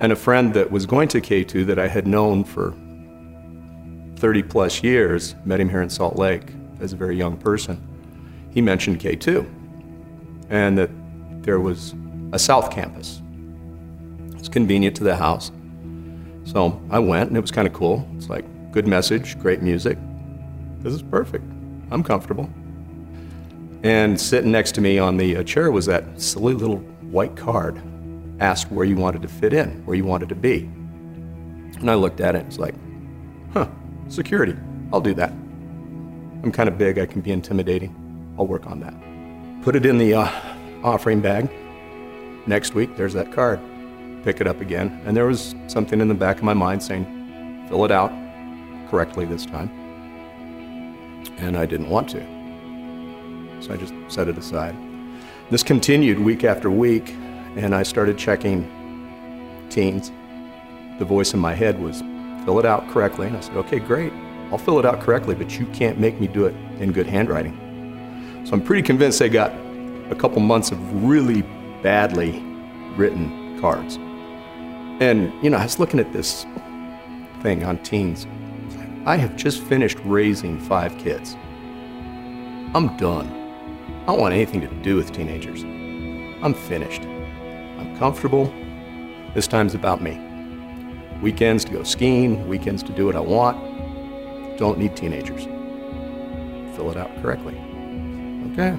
And a friend that was going to K2 that I had known for 30 plus years, met him here in Salt Lake as a very young person. He mentioned K2 and that there was a South Campus. It's convenient to the house. So I went and it was kind of cool. It's like good message, great music. This is perfect. I'm comfortable. And sitting next to me on the uh, chair was that silly little white card. Asked where you wanted to fit in, where you wanted to be. And I looked at it, it's like, huh, security. I'll do that. I'm kind of big, I can be intimidating. I'll work on that. Put it in the uh, offering bag. Next week, there's that card. Pick it up again. And there was something in the back of my mind saying, fill it out correctly this time. And I didn't want to. So I just set it aside. This continued week after week, and I started checking teens. The voice in my head was, fill it out correctly. And I said, okay, great. I'll fill it out correctly, but you can't make me do it in good handwriting. So I'm pretty convinced they got a couple months of really badly written cards. And, you know, I was looking at this thing on teens. I have just finished raising five kids. I'm done. I don't want anything to do with teenagers. I'm finished. I'm comfortable. This time's about me. Weekends to go skiing, weekends to do what I want. Don't need teenagers. Fill it out correctly. Okay.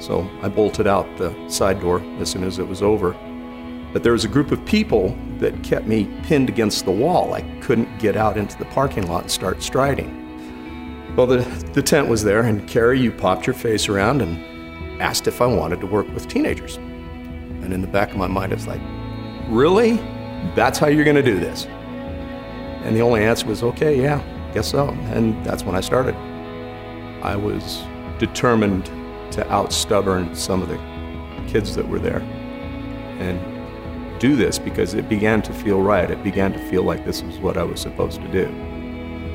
So I bolted out the side door as soon as it was over. But there was a group of people that kept me pinned against the wall. I couldn't get out into the parking lot and start striding. Well, the, the tent was there, and Carrie, you popped your face around and asked if I wanted to work with teenagers. And in the back of my mind, it's like, Really? That's how you're going to do this? And the only answer was, Okay, yeah, guess so. And that's when I started. I was determined to outstubborn some of the kids that were there and do this because it began to feel right. It began to feel like this was what I was supposed to do.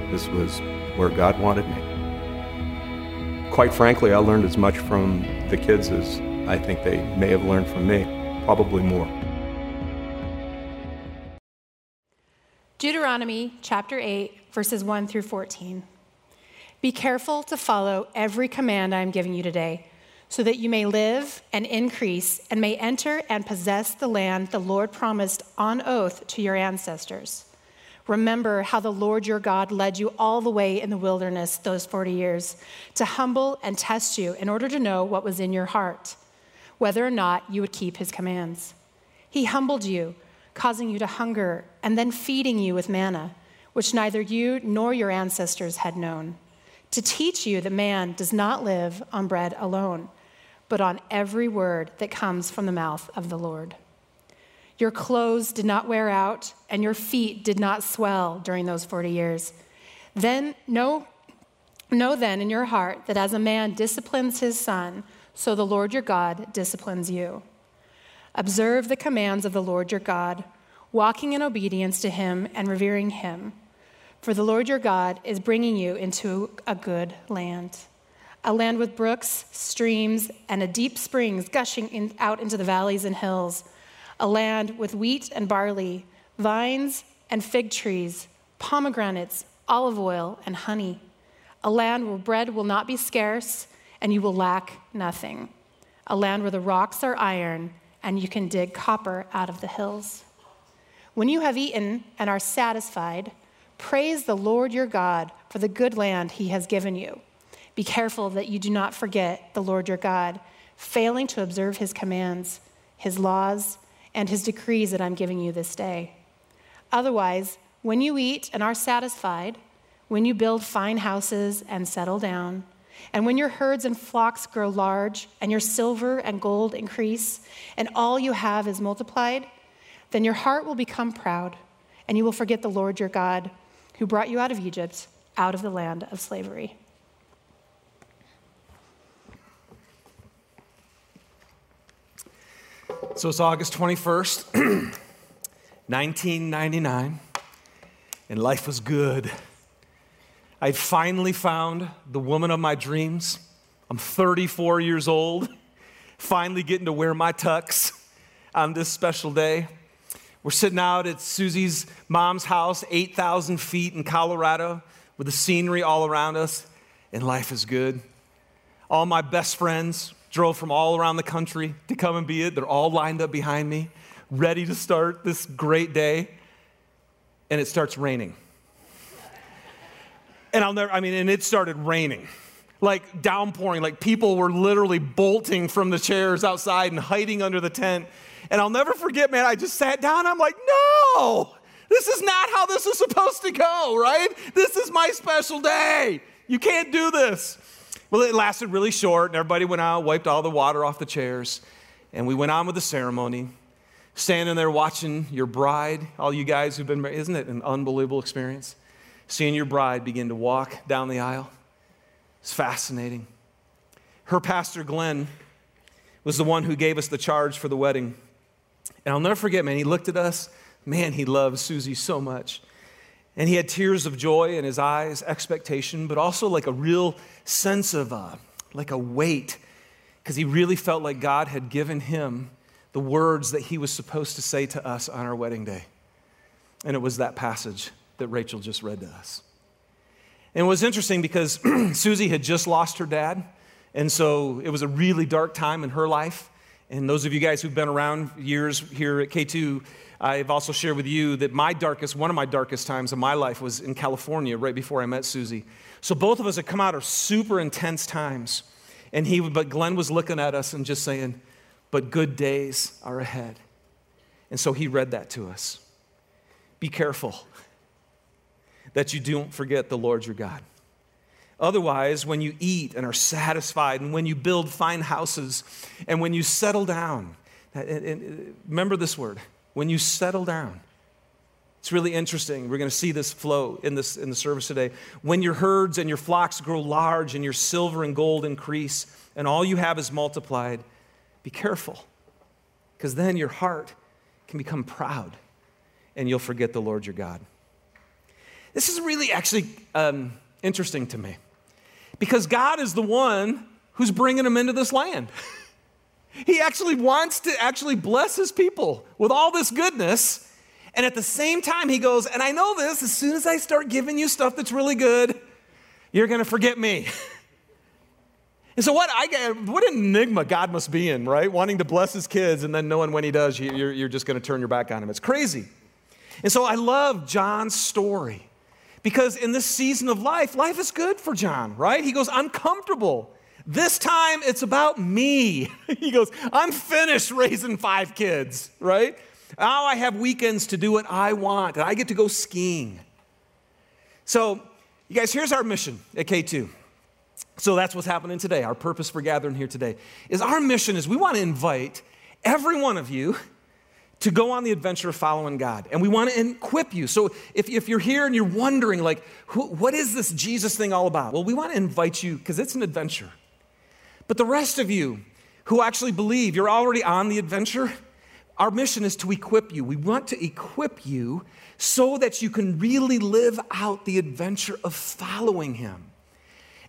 This was where God wanted me. Quite frankly, I learned as much from the kids as I think they may have learned from me, probably more. Deuteronomy chapter 8, verses 1 through 14. Be careful to follow every command I am giving you today, so that you may live and increase and may enter and possess the land the Lord promised on oath to your ancestors. Remember how the Lord your God led you all the way in the wilderness those 40 years to humble and test you in order to know what was in your heart, whether or not you would keep his commands. He humbled you, causing you to hunger, and then feeding you with manna, which neither you nor your ancestors had known, to teach you that man does not live on bread alone, but on every word that comes from the mouth of the Lord. Your clothes did not wear out, and your feet did not swell during those 40 years. Then know, know then in your heart that as a man disciplines his son, so the Lord your God disciplines you. Observe the commands of the Lord your God, walking in obedience to him and revering him. For the Lord your God is bringing you into a good land, a land with brooks, streams, and a deep springs gushing in, out into the valleys and hills a land with wheat and barley, vines and fig trees, pomegranates, olive oil, and honey. A land where bread will not be scarce and you will lack nothing. A land where the rocks are iron and you can dig copper out of the hills. When you have eaten and are satisfied, praise the Lord your God for the good land he has given you. Be careful that you do not forget the Lord your God, failing to observe his commands, his laws, and his decrees that I'm giving you this day. Otherwise, when you eat and are satisfied, when you build fine houses and settle down, and when your herds and flocks grow large, and your silver and gold increase, and all you have is multiplied, then your heart will become proud, and you will forget the Lord your God, who brought you out of Egypt, out of the land of slavery. So it's August 21st, 1999, and life was good. I'd finally found the woman of my dreams. I'm 34 years old, finally getting to wear my tux on this special day. We're sitting out at Susie's mom's house, 8,000 feet in Colorado, with the scenery all around us, and life is good. All my best friends drove from all around the country to come and be it. They're all lined up behind me, ready to start this great day. And it starts raining. And I'll never, I mean, and it started raining like downpouring, like people were literally bolting from the chairs outside and hiding under the tent. And I'll never forget, man, I just sat down. I'm like, no, this is not how this is supposed to go, right? This is my special day. You can't do this. Well, it lasted really short, and everybody went out, wiped all the water off the chairs, and we went on with the ceremony. Standing there watching your bride, all you guys who've been married, isn't it an unbelievable experience? Seeing your bride begin to walk down the aisle. It's fascinating. Her pastor, Glenn, was the one who gave us the charge for the wedding. And I'll never forget, man, he looked at us. Man, he loved Susie so much. And he had tears of joy in his eyes, expectation, but also like a real sense of uh, like a weight, because he really felt like God had given him the words that he was supposed to say to us on our wedding day. And it was that passage that Rachel just read to us. And it was interesting because Susie had just lost her dad. And so it was a really dark time in her life. And those of you guys who've been around years here at K2, I've also shared with you that my darkest, one of my darkest times of my life was in California right before I met Susie. So both of us had come out of super intense times. And he, but Glenn was looking at us and just saying, but good days are ahead. And so he read that to us. Be careful that you don't forget the Lord your God. Otherwise, when you eat and are satisfied, and when you build fine houses, and when you settle down, remember this word when you settle down. It's really interesting. We're going to see this flow in, this, in the service today. When your herds and your flocks grow large, and your silver and gold increase, and all you have is multiplied, be careful, because then your heart can become proud, and you'll forget the Lord your God. This is really actually um, interesting to me because God is the one who's bringing them into this land. he actually wants to actually bless his people with all this goodness. And at the same time, he goes, and I know this, as soon as I start giving you stuff that's really good, you're going to forget me. and so, what, I, what an enigma God must be in, right? Wanting to bless his kids, and then knowing when he does, you're, you're just going to turn your back on him. It's crazy. And so, I love John's story because in this season of life, life is good for John, right? He goes, I'm comfortable. This time it's about me. he goes, I'm finished raising five kids, right? Now I have weekends to do what I want, and I get to go skiing. So, you guys, here's our mission at K2. So that's what's happening today. Our purpose for gathering here today is our mission is we want to invite every one of you to go on the adventure of following God. And we want to equip you. So if, if you're here and you're wondering, like, what is this Jesus thing all about? Well, we want to invite you because it's an adventure. But the rest of you who actually believe you're already on the adventure, our mission is to equip you. We want to equip you so that you can really live out the adventure of following Him.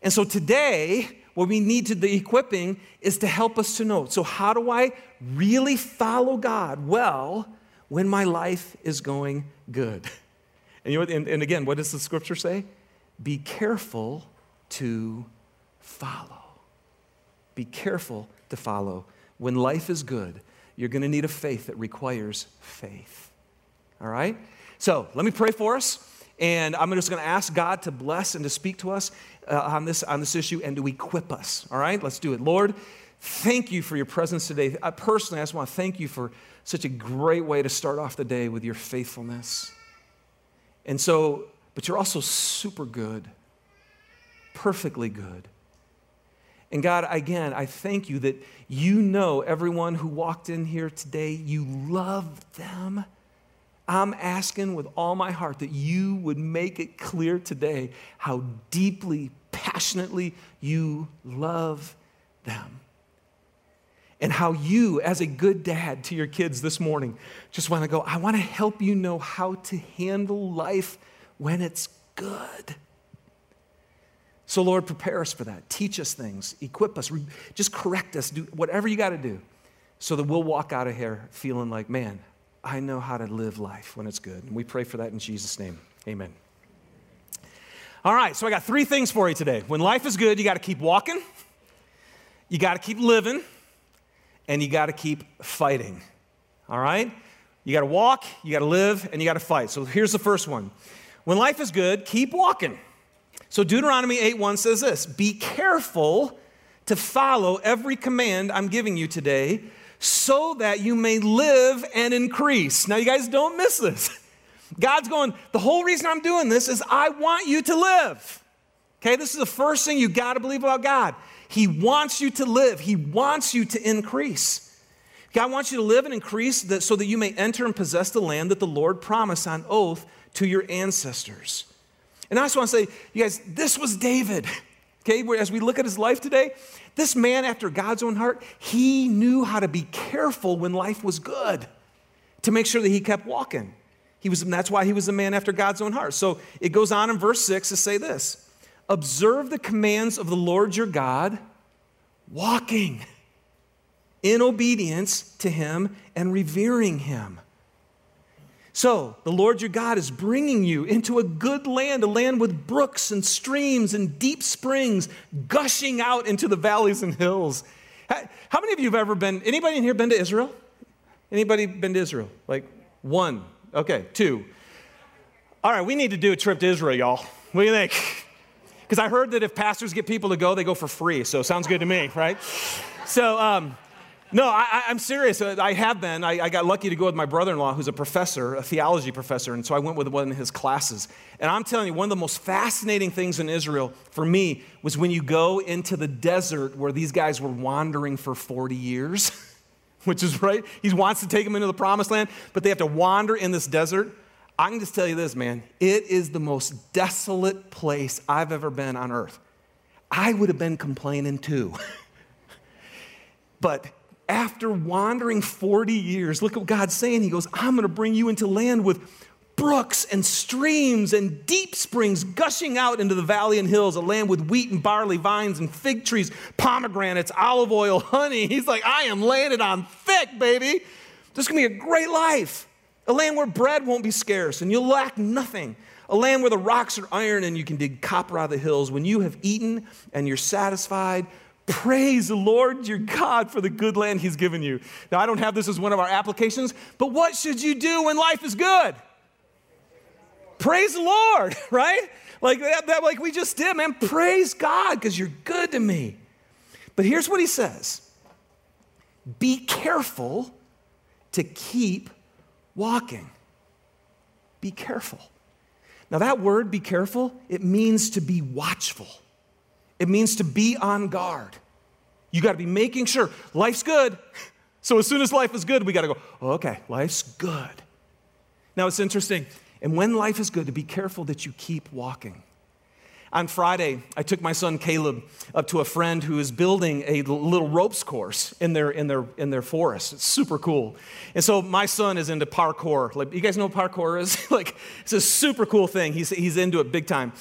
And so today, what we need to the equipping is to help us to know. So, how do I really follow God? Well, when my life is going good. And, you know, and, and again, what does the scripture say? Be careful to follow. Be careful to follow. When life is good, you're going to need a faith that requires faith. All right? So, let me pray for us. And I'm just going to ask God to bless and to speak to us uh, on, this, on this issue and to equip us. All right, let's do it. Lord, thank you for your presence today. I personally, I just want to thank you for such a great way to start off the day with your faithfulness. And so, but you're also super good, perfectly good. And God, again, I thank you that you know everyone who walked in here today, you love them I'm asking with all my heart that you would make it clear today how deeply, passionately you love them. And how you, as a good dad to your kids this morning, just want to go, I want to help you know how to handle life when it's good. So, Lord, prepare us for that. Teach us things, equip us, just correct us, do whatever you got to do so that we'll walk out of here feeling like, man, I know how to live life when it's good. And we pray for that in Jesus' name. Amen. All right, so I got three things for you today. When life is good, you got to keep walking, you got to keep living, and you got to keep fighting. All right? You got to walk, you got to live, and you got to fight. So here's the first one. When life is good, keep walking. So Deuteronomy 8:1 says this, "Be careful to follow every command I'm giving you today, so that you may live and increase." Now you guys don't miss this. God's going, "The whole reason I'm doing this is I want you to live." Okay? This is the first thing you got to believe about God. He wants you to live. He wants you to increase. God wants you to live and increase that, so that you may enter and possess the land that the Lord promised on oath to your ancestors. And I just want to say, you guys, this was David. Okay, as we look at his life today, this man after God's own heart, he knew how to be careful when life was good to make sure that he kept walking. He was, that's why he was a man after God's own heart. So it goes on in verse 6 to say this Observe the commands of the Lord your God, walking in obedience to him and revering him. So, the Lord your God is bringing you into a good land, a land with brooks and streams and deep springs gushing out into the valleys and hills. How many of you have ever been, anybody in here been to Israel? Anybody been to Israel? Like one. Okay, two. All right, we need to do a trip to Israel, y'all. What do you think? Because I heard that if pastors get people to go, they go for free. So, sounds good to me, right? So, um, no, I, am serious. Uh, I have been. I, I, got lucky to go with my brother in law, who's a professor, a theology professor, and so I went with one of his classes. And I'm telling you, one of the most fascinating things in Israel for me was when you go into the desert where these guys were wandering for 40 years, which is right. He wants to take them into the promised land, but they have to wander in this desert. I can just tell you this, man. It is the most desolate place I've ever been on earth. I would have been complaining too. but after wandering 40 years, look at what God's saying. He goes, I'm going to bring you into land with brooks and streams and deep springs gushing out into the valley and hills, a land with wheat and barley, vines and fig trees, pomegranates, olive oil, honey. He's like, I am it on thick, baby. This is going to be a great life. A land where bread won't be scarce and you'll lack nothing. A land where the rocks are iron and you can dig copper out of the hills. When you have eaten and you're satisfied, Praise the Lord your God for the good land he's given you. Now, I don't have this as one of our applications, but what should you do when life is good? Praise the Lord, right? Like that, that like we just did, man. Praise God because you're good to me. But here's what he says Be careful to keep walking. Be careful. Now, that word, be careful, it means to be watchful. It means to be on guard. You got to be making sure life's good. So as soon as life is good, we got to go, okay, life's good. Now it's interesting. And when life is good, to be careful that you keep walking. On Friday, I took my son Caleb up to a friend who is building a little ropes course in their, in their, in their forest. It's super cool. And so my son is into parkour. Like, you guys know parkour is? like, it's a super cool thing. He's, he's into it big time.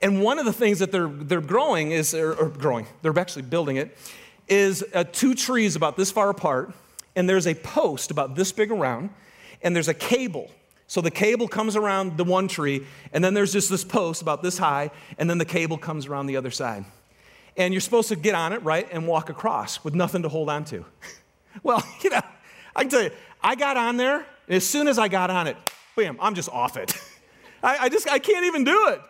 And one of the things that they're, they're growing is, or, or growing, they're actually building it, is uh, two trees about this far apart, and there's a post about this big around, and there's a cable. So the cable comes around the one tree, and then there's just this post about this high, and then the cable comes around the other side. And you're supposed to get on it, right, and walk across with nothing to hold on to. well, you know, I can tell you, I got on there, and as soon as I got on it, bam, I'm just off it. I, I just, I can't even do it.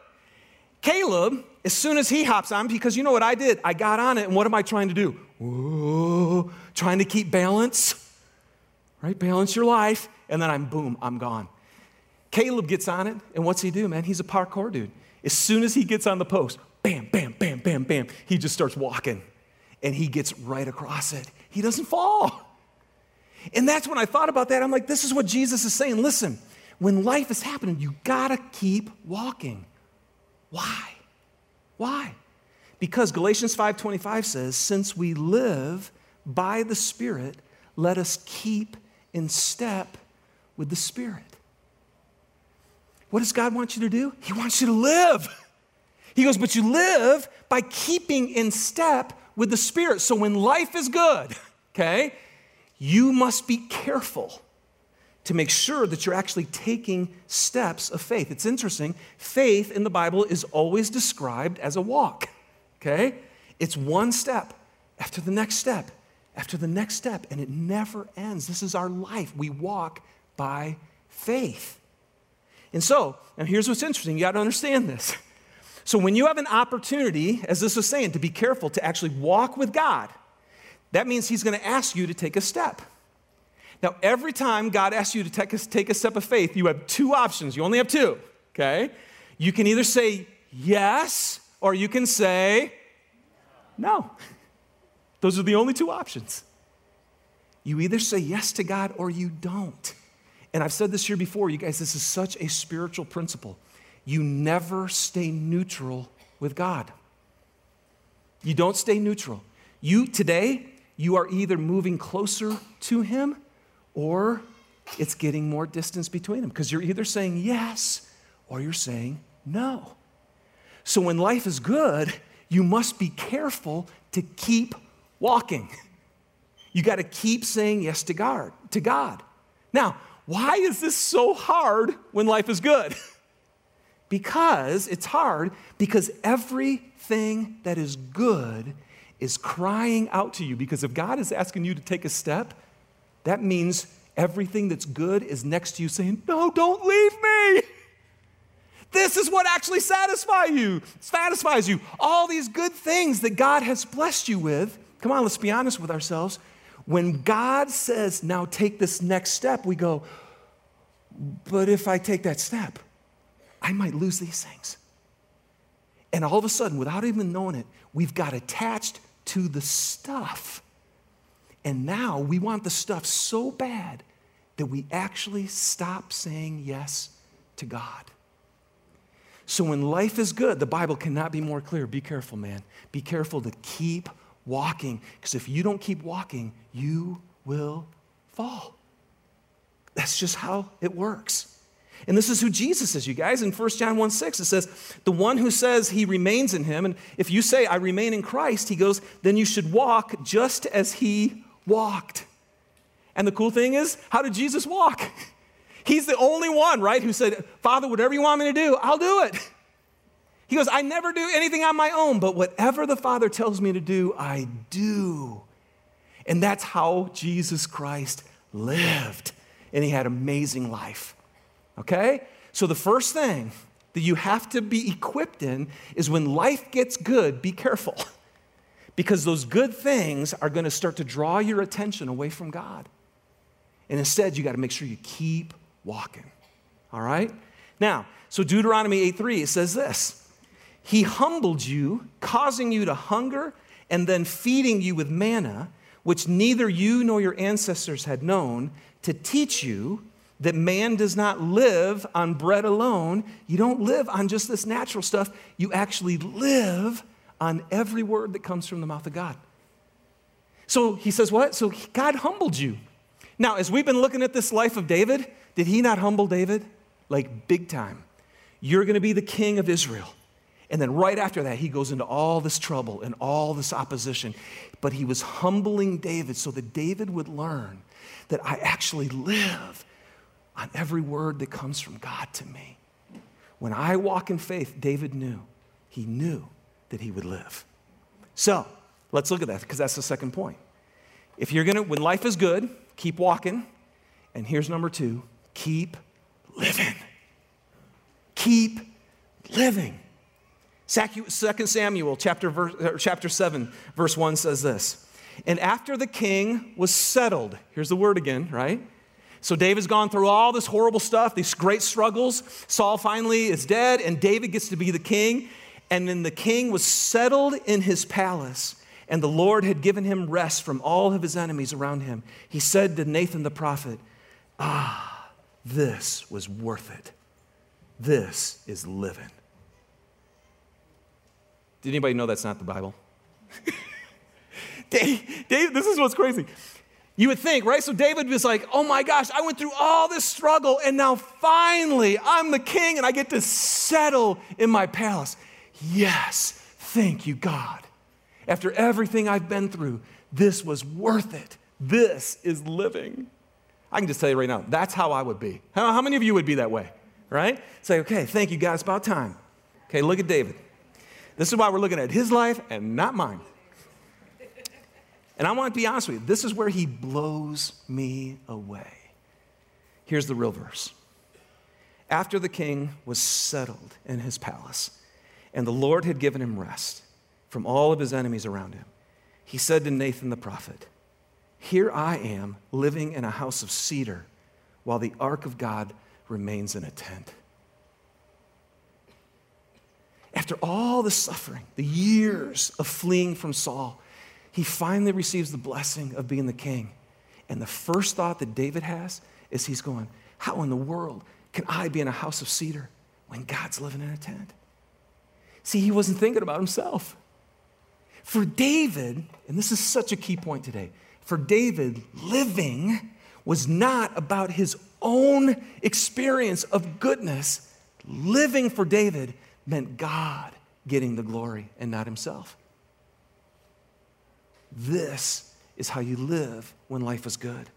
Caleb, as soon as he hops on, because you know what I did? I got on it, and what am I trying to do? Whoa, trying to keep balance, right? Balance your life, and then I'm boom, I'm gone. Caleb gets on it, and what's he do, man? He's a parkour dude. As soon as he gets on the post, bam, bam, bam, bam, bam, he just starts walking, and he gets right across it. He doesn't fall. And that's when I thought about that. I'm like, this is what Jesus is saying. Listen, when life is happening, you gotta keep walking. Why? Why? Because Galatians 5:25 says, "Since we live by the Spirit, let us keep in step with the Spirit." What does God want you to do? He wants you to live. He goes, "But you live by keeping in step with the Spirit." So when life is good, okay, you must be careful to make sure that you're actually taking steps of faith. It's interesting. Faith in the Bible is always described as a walk, okay? It's one step after the next step after the next step, and it never ends. This is our life. We walk by faith. And so, and here's what's interesting you got to understand this. So, when you have an opportunity, as this was saying, to be careful, to actually walk with God, that means He's going to ask you to take a step. Now, every time God asks you to take a, take a step of faith, you have two options. You only have two, okay? You can either say yes, or you can say no. Those are the only two options. You either say yes to God or you don't. And I've said this here before, you guys, this is such a spiritual principle. You never stay neutral with God. You don't stay neutral. You, today, you are either moving closer to Him or it's getting more distance between them because you're either saying yes or you're saying no. So when life is good, you must be careful to keep walking. You got to keep saying yes to God, to God. Now, why is this so hard when life is good? because it's hard because everything that is good is crying out to you because if God is asking you to take a step, that means everything that's good is next to you saying, No, don't leave me. This is what actually satisfies you, satisfies you. All these good things that God has blessed you with. Come on, let's be honest with ourselves. When God says, now take this next step, we go, but if I take that step, I might lose these things. And all of a sudden, without even knowing it, we've got attached to the stuff and now we want the stuff so bad that we actually stop saying yes to God. So when life is good, the Bible cannot be more clear. Be careful, man. Be careful to keep walking, because if you don't keep walking, you will fall. That's just how it works. And this is who Jesus is, you guys. In 1 John 1 6, it says, The one who says he remains in him, and if you say, I remain in Christ, he goes, then you should walk just as he walked. And the cool thing is, how did Jesus walk? He's the only one, right, who said, Father, whatever you want me to do, I'll do it. He goes, I never do anything on my own, but whatever the Father tells me to do, I do. And that's how Jesus Christ lived. And he had amazing life. Okay? So the first thing that you have to be equipped in is when life gets good, be careful. because those good things are going to start to draw your attention away from God. And instead, you got to make sure you keep walking. All right? Now, so Deuteronomy 8:3 it says this. He humbled you, causing you to hunger and then feeding you with manna, which neither you nor your ancestors had known, to teach you that man does not live on bread alone. You don't live on just this natural stuff. You actually live on every word that comes from the mouth of God. So he says, What? So God humbled you. Now, as we've been looking at this life of David, did he not humble David? Like big time. You're going to be the king of Israel. And then right after that, he goes into all this trouble and all this opposition. But he was humbling David so that David would learn that I actually live on every word that comes from God to me. When I walk in faith, David knew, he knew that he would live. So let's look at that because that's the second point. If you're gonna, when life is good, keep walking. And here's number two keep living. Keep living. Second Samuel chapter, verse, chapter 7, verse 1 says this. And after the king was settled, here's the word again, right? So David's gone through all this horrible stuff, these great struggles. Saul finally is dead, and David gets to be the king. And then the king was settled in his palace, and the Lord had given him rest from all of his enemies around him. He said to Nathan the prophet, Ah, this was worth it. This is living. Did anybody know that's not the Bible? Dave, Dave, this is what's crazy. You would think, right? So David was like, oh my gosh, I went through all this struggle, and now finally I'm the king and I get to settle in my palace. Yes, thank you, God. After everything I've been through, this was worth it. This is living. I can just tell you right now, that's how I would be. How, how many of you would be that way? Right? Say, okay, thank you, God, it's about time. Okay, look at David. This is why we're looking at his life and not mine. And I want to be honest with you, this is where he blows me away. Here's the real verse. After the king was settled in his palace, and the Lord had given him rest from all of his enemies around him, he said to Nathan the prophet, Here I am living in a house of cedar while the ark of God remains in a tent. After all the suffering, the years of fleeing from Saul, he finally receives the blessing of being the king. And the first thought that David has is he's going, How in the world can I be in a house of cedar when God's living in a tent? See, he wasn't thinking about himself. For David, and this is such a key point today, for David, living was not about his own experience of goodness. Living for David meant God getting the glory and not himself. This is how you live when life is good.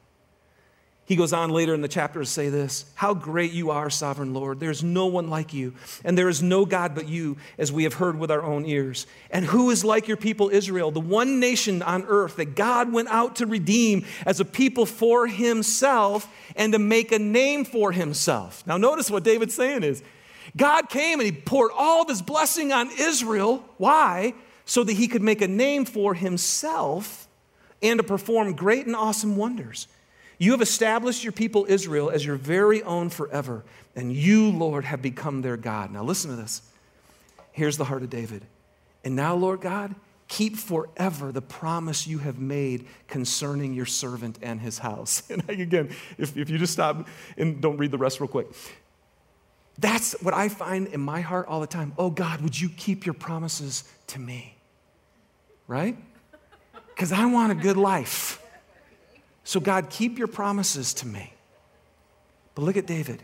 He goes on later in the chapter to say this How great you are, sovereign Lord. There's no one like you, and there is no God but you, as we have heard with our own ears. And who is like your people, Israel, the one nation on earth that God went out to redeem as a people for himself and to make a name for himself? Now, notice what David's saying is God came and he poured all of his blessing on Israel. Why? So that he could make a name for himself and to perform great and awesome wonders. You have established your people Israel as your very own forever, and you, Lord, have become their God. Now, listen to this. Here's the heart of David. And now, Lord God, keep forever the promise you have made concerning your servant and his house. And again, if, if you just stop and don't read the rest real quick, that's what I find in my heart all the time. Oh God, would you keep your promises to me? Right? Because I want a good life. So, God, keep your promises to me. But look at David.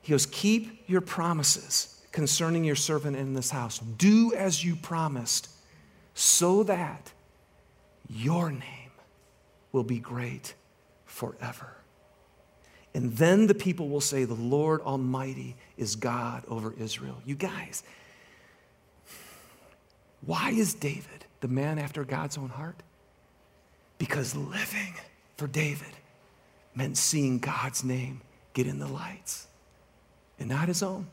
He goes, Keep your promises concerning your servant in this house. Do as you promised, so that your name will be great forever. And then the people will say, The Lord Almighty is God over Israel. You guys, why is David the man after God's own heart? Because living for David meant seeing God's name get in the lights and not his own.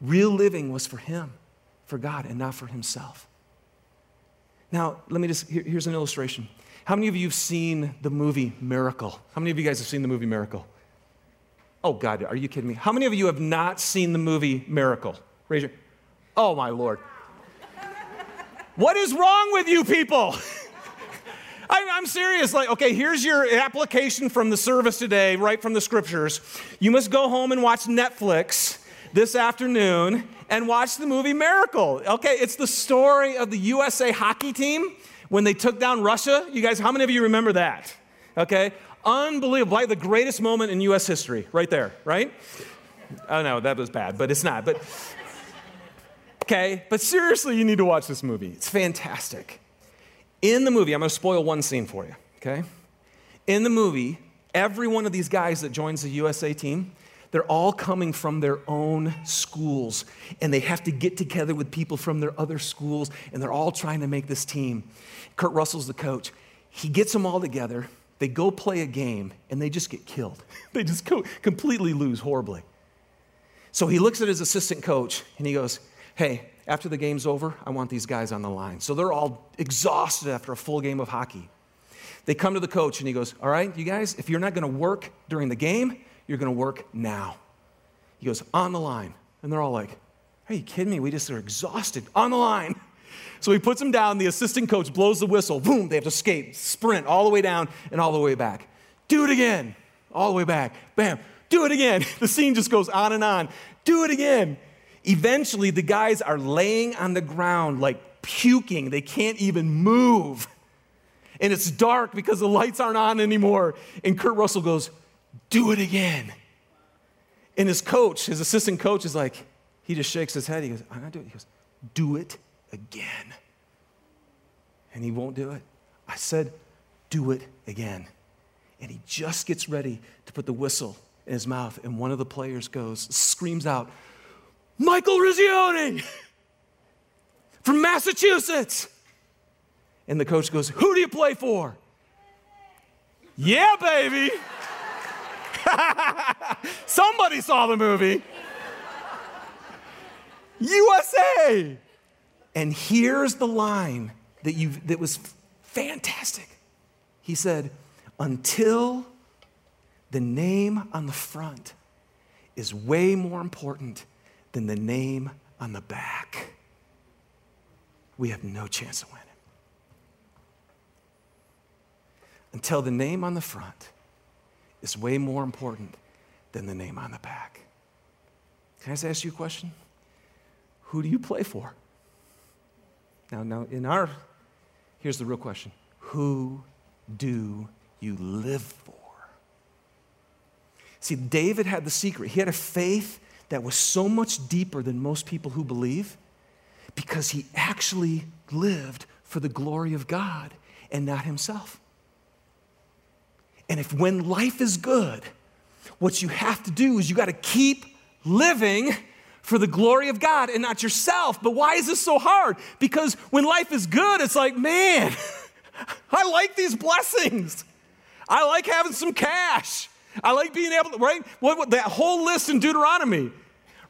Real living was for him, for God, and not for himself. Now, let me just, here, here's an illustration. How many of you have seen the movie Miracle? How many of you guys have seen the movie Miracle? Oh, God, are you kidding me? How many of you have not seen the movie Miracle? Raise your, oh, my Lord. what is wrong with you people? I'm serious. Like, okay, here's your application from the service today, right from the scriptures. You must go home and watch Netflix this afternoon and watch the movie Miracle. Okay, it's the story of the USA hockey team when they took down Russia. You guys, how many of you remember that? Okay, unbelievable. Like the greatest moment in US history, right there, right? Oh no, that was bad, but it's not. But okay, but seriously, you need to watch this movie. It's fantastic. In the movie, I'm going to spoil one scene for you, okay? In the movie, every one of these guys that joins the USA team, they're all coming from their own schools, and they have to get together with people from their other schools, and they're all trying to make this team. Kurt Russell's the coach. He gets them all together. They go play a game, and they just get killed. they just co- completely lose horribly. So he looks at his assistant coach, and he goes, Hey, after the game's over, I want these guys on the line. So they're all exhausted after a full game of hockey. They come to the coach and he goes, All right, you guys, if you're not going to work during the game, you're going to work now. He goes, On the line. And they're all like, Are you kidding me? We just are exhausted. On the line. So he puts them down. The assistant coach blows the whistle. Boom, they have to skate, sprint all the way down and all the way back. Do it again. All the way back. Bam. Do it again. The scene just goes on and on. Do it again. Eventually, the guys are laying on the ground like puking. They can't even move. And it's dark because the lights aren't on anymore. And Kurt Russell goes, Do it again. And his coach, his assistant coach, is like, he just shakes his head. He goes, I'm not doing it. He goes, Do it again. And he won't do it. I said, Do it again. and he just gets ready to put the whistle in his mouth, and one of the players goes, screams out, Mike Eruzione from Massachusetts. And the coach goes, Who do you play for? Yeah, baby. Somebody saw the movie. USA. And here's the line that you that was fantastic. He said, "Until the name on the front is way more important than the name on the back, we have no chance of winning." Until the name on the front is way more important than the name on the back. Can I just ask you a question? Who do you play for? Now, now in our, here's the real question Who do you live for? See, David had the secret. He had a faith that was so much deeper than most people who believe because he actually lived for the glory of God and not himself. And if when life is good, what you have to do is you got to keep living for the glory of God and not yourself. But why is this so hard? Because when life is good, it's like, man, I like these blessings. I like having some cash. I like being able to, right? What, what that whole list in Deuteronomy,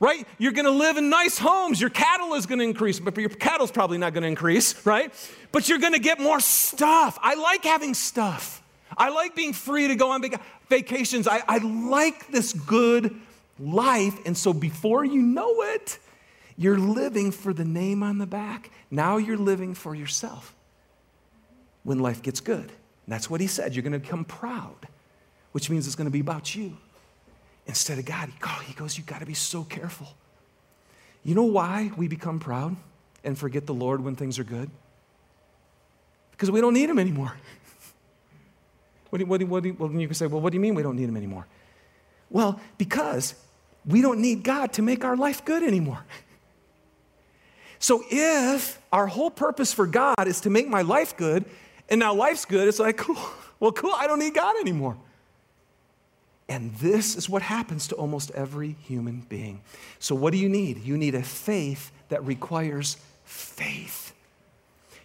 right? You're going to live in nice homes. Your cattle is going to increase, but your cattle's probably not going to increase, right? But you're going to get more stuff. I like having stuff. I like being free to go on vacations. I, I like this good life. And so before you know it, you're living for the name on the back. Now you're living for yourself when life gets good. That's what he said. You're going to become proud, which means it's going to be about you instead of God. He goes, You got to be so careful. You know why we become proud and forget the Lord when things are good? Because we don't need Him anymore. what do, what do, what do, well, you can say, Well, what do you mean we don't need Him anymore? Well, because we don't need God to make our life good anymore. So if our whole purpose for God is to make my life good, and now life's good, it's like, cool, well, cool, I don't need God anymore. And this is what happens to almost every human being. So, what do you need? You need a faith that requires faith.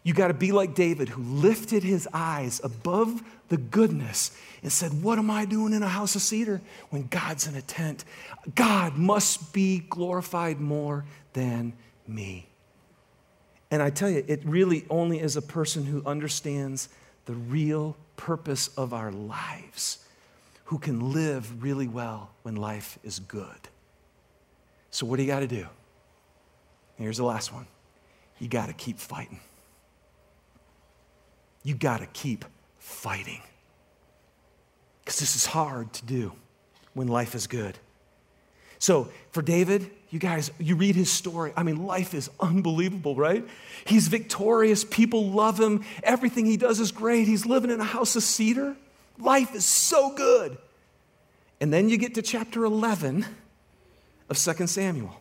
You got to be like David, who lifted his eyes above the goodness and said, What am I doing in a house of cedar when God's in a tent? God must be glorified more than me. And I tell you, it really only is a person who understands the real purpose of our lives who can live really well when life is good. So, what do you got to do? Here's the last one you got to keep fighting. You got to keep fighting. Because this is hard to do when life is good. So, for David, you guys, you read his story. I mean, life is unbelievable, right? He's victorious. People love him. Everything he does is great. He's living in a house of cedar. Life is so good. And then you get to chapter 11 of 2 Samuel.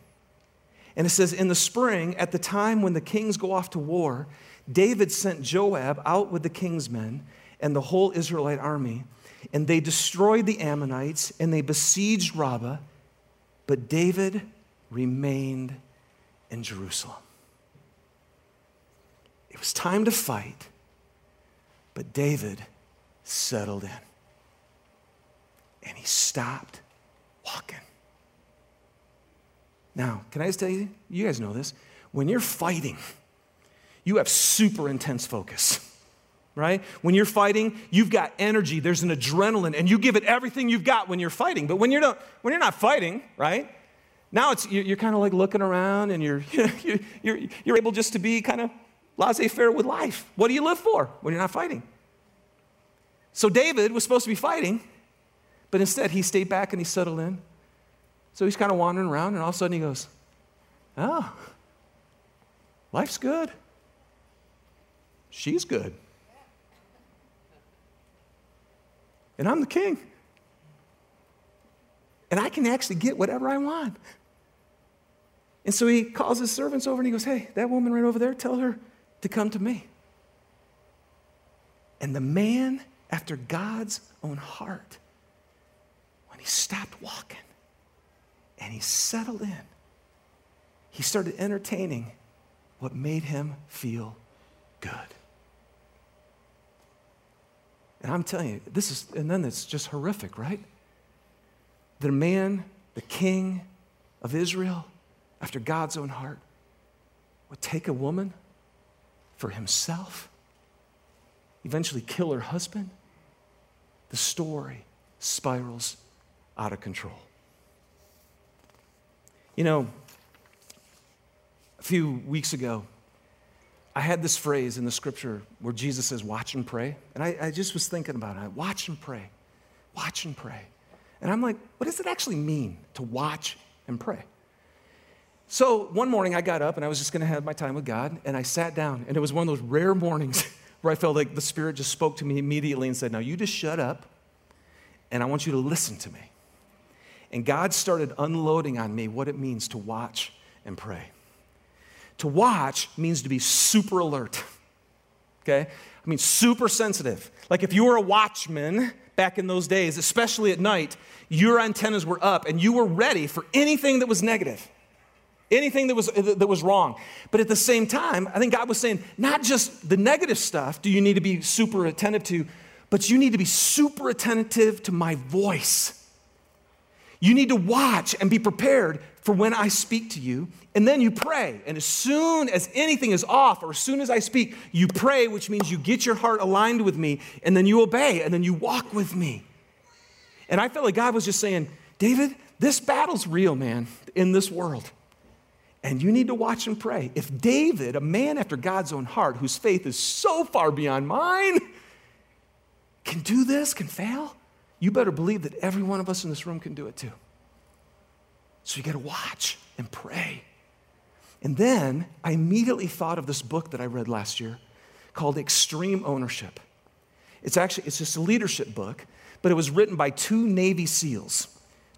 And it says, In the spring, at the time when the kings go off to war, David sent Joab out with the king's men and the whole Israelite army, and they destroyed the Ammonites and they besieged Rabbah, but David remained in Jerusalem. It was time to fight, but David settled in. And he stopped walking. Now, can I just tell you, you guys know this. When you're fighting, you have super intense focus, right? When you're fighting, you've got energy, there's an adrenaline, and you give it everything you've got when you're fighting. But when you're not, when you're not fighting, right? Now it's, you're, kind of like looking around and you're, you're, you're, you're able just to be kind of laissez faire with life. What do you live for when you're not fighting? So David was supposed to be fighting, but instead he stayed back and he settled in. So he's kind of wandering around, and all of a sudden he goes, Oh, life's good she's good. And I'm the king. And I can actually get whatever I want. And so he calls his servants over and he goes, Hey, that woman right over there, tell her to come to me. And the man after God's own heart when he stopped walking and he settled in. He started entertaining what made him feel good. And I'm telling you, this is, and then it's just horrific, right? The man, the king of Israel, after God's own heart, would take a woman for himself, eventually kill her husband. The story spirals out of control. You know, a few weeks ago, I had this phrase in the scripture where Jesus says, Watch and pray. And I, I, just was thinking about it. Watch and pray. Watch and pray. And I'm like, what does it actually mean to watch and pray? So one morning I got up and I was just going to have my time with God. And I sat down. And it was one of those rare mornings where I felt like the Spirit just spoke to me immediately and said, Now you just shut up and I want you to listen to me. And God started unloading on me what it means to watch and pray. To watch means to be super alert, okay? I mean, super sensitive. Like if you were a watchman back in those days, especially at night, your antennas were up and you were ready for anything that was negative, anything that was, that was wrong. But at the same time, I think God was saying, not just the negative stuff do you need to be super attentive to, but you need to be super attentive to my voice. You need to watch and be prepared for when I speak to you. And then you pray. And as soon as anything is off, or as soon as I speak, you pray, which means you get your heart aligned with me, and then you obey, and then you walk with me. And I felt like God was just saying, David, this battle's real, man, in this world. And you need to watch and pray. If David, a man after God's own heart, whose faith is so far beyond mine, can do this, can fail, you better believe that every one of us in this room can do it too. So you got to watch and pray. And then I immediately thought of this book that I read last year called Extreme Ownership. It's actually it's just a leadership book, but it was written by two Navy SEALs,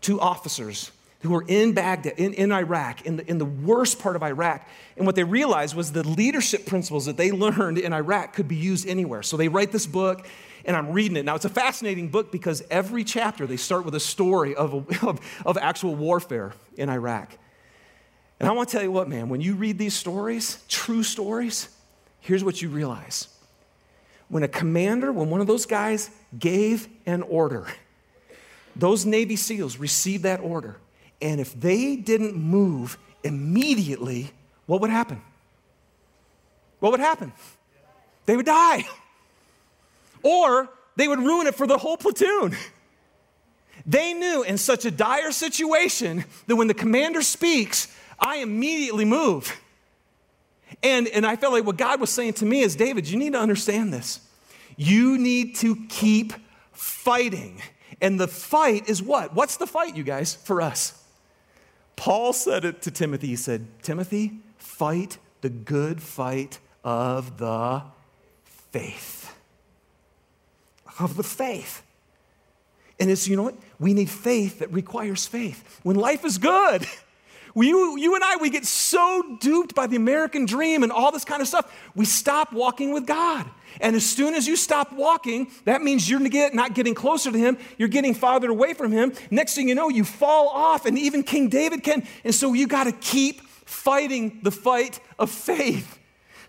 two officers who were in Baghdad, in, in Iraq, in the, in the worst part of Iraq. And what they realized was the leadership principles that they learned in Iraq could be used anywhere. So they write this book, and I'm reading it. Now, it's a fascinating book because every chapter they start with a story of, a, of, of actual warfare in Iraq. And I want to tell you what, man, when you read these stories, true stories, here's what you realize. When a commander, when one of those guys gave an order, those Navy SEALs received that order. And if they didn't move immediately, what would happen? What would happen? They would die or they would ruin it for the whole platoon. They knew in such a dire situation that when the commander speaks, I immediately move. And, and I felt like what God was saying to me is David, you need to understand this. You need to keep fighting. And the fight is what? What's the fight, you guys, for us? Paul said it to Timothy. He said, Timothy, fight the good fight of the faith of the faith. And it's, you know what? We need faith that requires faith. When life is good, we, you, you and I, we get so duped by the American dream and all this kind of stuff, we stop walking with God. And as soon as you stop walking, that means you're not getting closer to Him, you're getting farther away from Him. Next thing you know, you fall off, and even King David can. And so you got to keep fighting the fight of faith.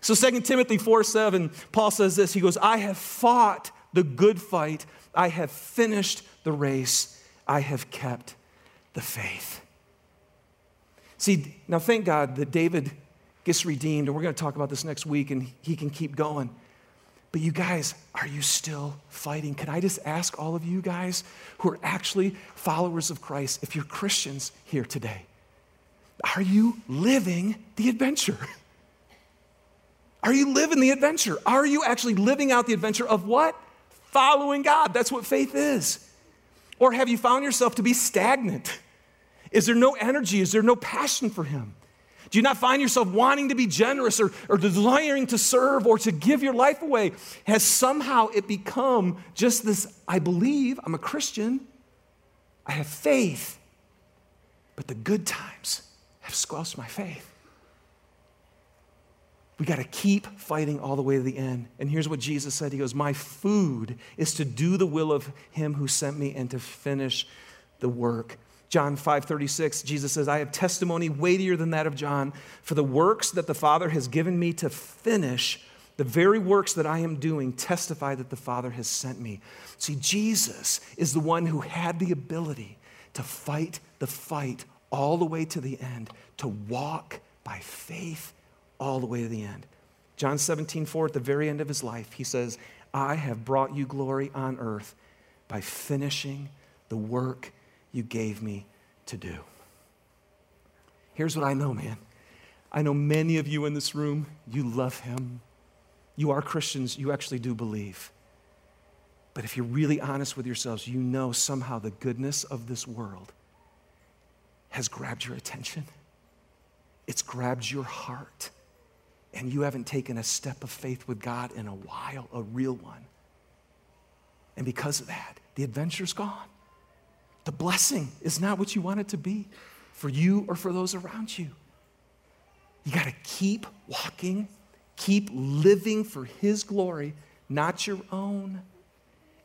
So 2 Timothy 4 7, Paul says this He goes, I have fought the good fight. I have finished the race. I have kept the faith. See, now thank God that David gets redeemed, and we're going to talk about this next week, and he can keep going. But you guys, are you still fighting? Can I just ask all of you guys who are actually followers of Christ, if you're Christians here today, are you living the adventure? Are you living the adventure? Are you actually living out the adventure of what? following God. That's what faith is. Or have you found yourself to be stagnant? Is there no energy? Is there no passion for Him? Do you not find yourself wanting to be generous or, or desiring to serve or to give your life away? Has somehow it become just this I believe, I'm a Christian, I have faith, but the good times have squelched my faith? We got to keep fighting all the way to the end. And here's what Jesus said He goes, My food is to do the will of Him who sent me and to finish the work. John 5:36 Jesus says I have testimony weightier than that of John for the works that the Father has given me to finish the very works that I am doing testify that the Father has sent me. See Jesus is the one who had the ability to fight the fight all the way to the end, to walk by faith all the way to the end. John 17, 4, at the very end of his life, he says, I have brought you glory on earth by finishing the work you gave me to do. Here's what I know, man. I know many of you in this room, you love him. You are Christians, you actually do believe. But if you're really honest with yourselves, you know somehow the goodness of this world has grabbed your attention. It's grabbed your heart. And you haven't taken a step of faith with God in a while, a real one. And because of that, the adventure's gone. The blessing is not what you want it to be for you or for those around you. You got to keep walking, keep living for His glory, not your own.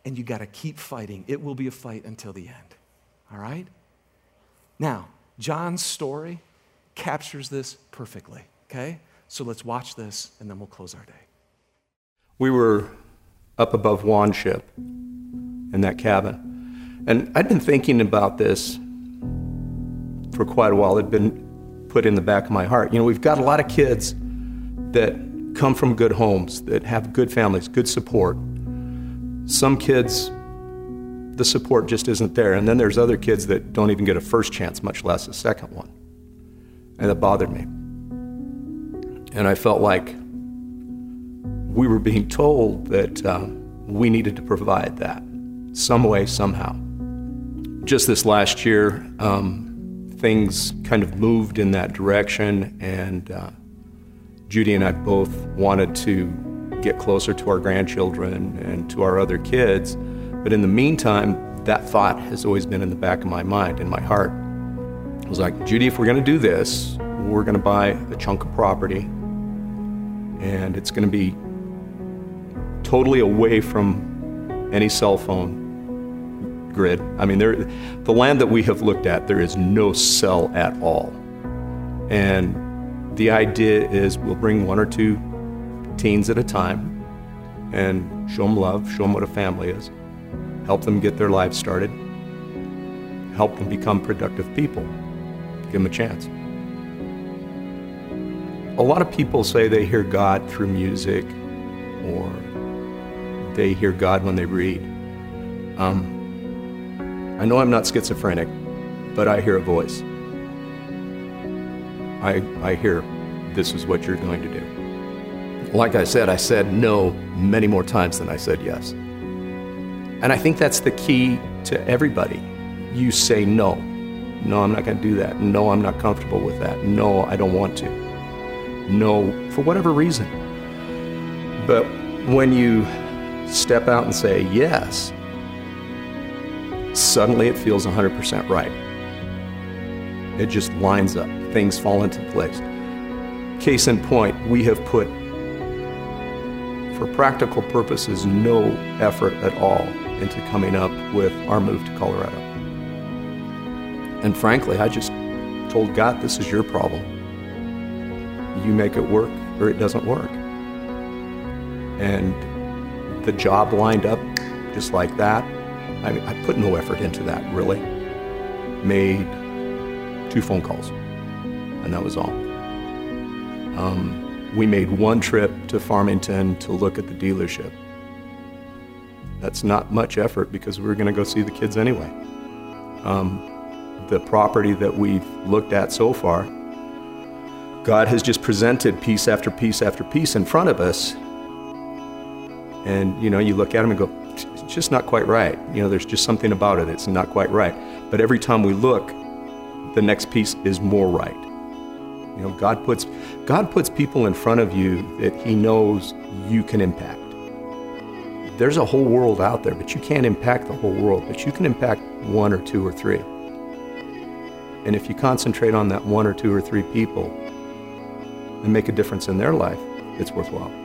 And you got to keep fighting. It will be a fight until the end. All right? Now, John's story captures this perfectly, okay? So let's watch this and then we'll close our day. We were up above Wanship in that cabin. And I'd been thinking about this for quite a while. It had been put in the back of my heart. You know, we've got a lot of kids that come from good homes, that have good families, good support. Some kids, the support just isn't there. And then there's other kids that don't even get a first chance, much less a second one. And that bothered me. And I felt like we were being told that uh, we needed to provide that some way, somehow just this last year, um, things kind of moved in that direction, and uh, Judy and I both wanted to get closer to our grandchildren and to our other kids. But in the meantime, that thought has always been in the back of my mind, in my heart. I was like, Judy, if we're going to do this, we're going to buy a chunk of property, and it's going to be totally away from any cell phone grid. I mean, there, the land that we have looked at, there is no cell at all. And the idea is we'll bring one or two teens at a time and show them love, show them what a family is, help them get their lives started, help them become productive people, give them a chance. A lot of people say they hear God through music or they hear God when they read. Um, I know I'm not schizophrenic, but I hear a voice. I, I hear, this is what you're going to do. Like I said, I said no many more times than I said yes. And I think that's the key to everybody. You say no. No, I'm not going to do that. No, I'm not comfortable with that. No, I don't want to. No, for whatever reason. But when you step out and say yes, suddenly it feels 100% right. It just lines up, things fall into place. Case in point, we have put, for practical purposes, no effort at all into coming up with our move to Colorado. And frankly, I just told God, this is your problem. You make it work or it doesn't work. And the job lined up just like that. I, I put no effort into that, really. Made two phone calls, and that was all. Um, we made one trip to Farmington to look at the dealership. That's not much effort because we were going to go see the kids anyway. Um, the property that we've looked at so far, God has just presented piece after piece after piece in front of us. And you know, you look at them and go, it's just not quite right. You know, there's just something about it, it's not quite right. But every time we look, the next piece is more right. You know, God puts, God puts people in front of you that He knows you can impact. There's a whole world out there, but you can't impact the whole world, but you can impact one or two or three. And if you concentrate on that one or two or three people and make a difference in their life, it's worthwhile.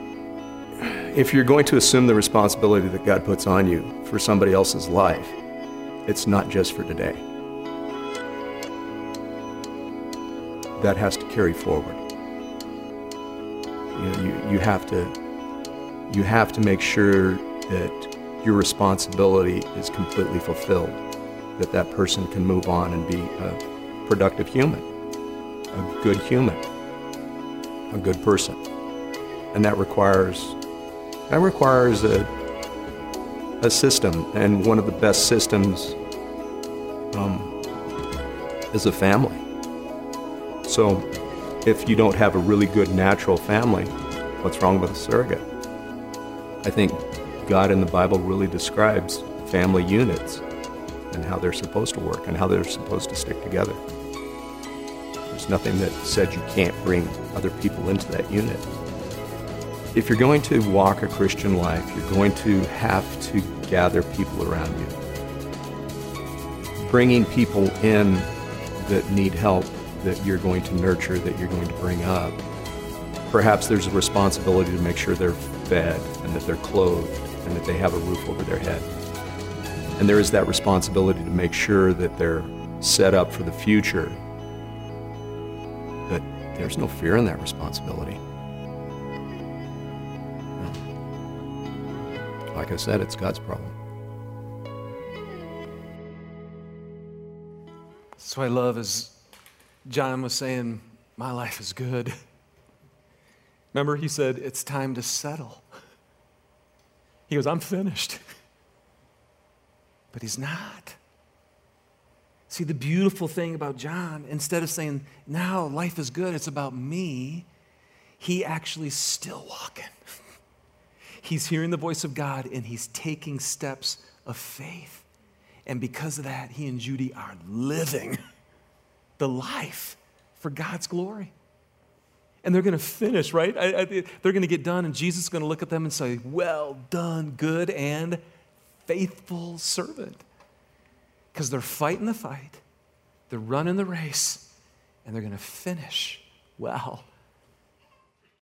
If you're going to assume the responsibility that God puts on you for somebody else's life, it's not just for today. That has to carry forward. You, know, you, you have to you have to make sure that your responsibility is completely fulfilled, that that person can move on and be a productive human, a good human, a good person. And that requires that requires a, a system, and one of the best systems um, is a family. So, if you don't have a really good natural family, what's wrong with a surrogate? I think God in the Bible really describes family units and how they're supposed to work and how they're supposed to stick together. There's nothing that said you can't bring other people into that unit. If you're going to walk a Christian life, you're going to have to gather people around you. Bringing people in that need help, that you're going to nurture, that you're going to bring up. Perhaps there's a responsibility to make sure they're fed and that they're clothed and that they have a roof over their head. And there is that responsibility to make sure that they're set up for the future. But there's no fear in that responsibility. Like I said, it's God's problem. That's I love is John was saying, My life is good. Remember, he said, It's time to settle. He goes, I'm finished. But he's not. See, the beautiful thing about John, instead of saying, now life is good, it's about me, he actually still walking. He's hearing the voice of God and he's taking steps of faith. And because of that, he and Judy are living the life for God's glory and they're going to finish, right? I, I, they're going to get done, and Jesus is going to look at them and say, Well done, good and faithful servant. Because they're fighting the fight, they're running the race, and they're going to finish well.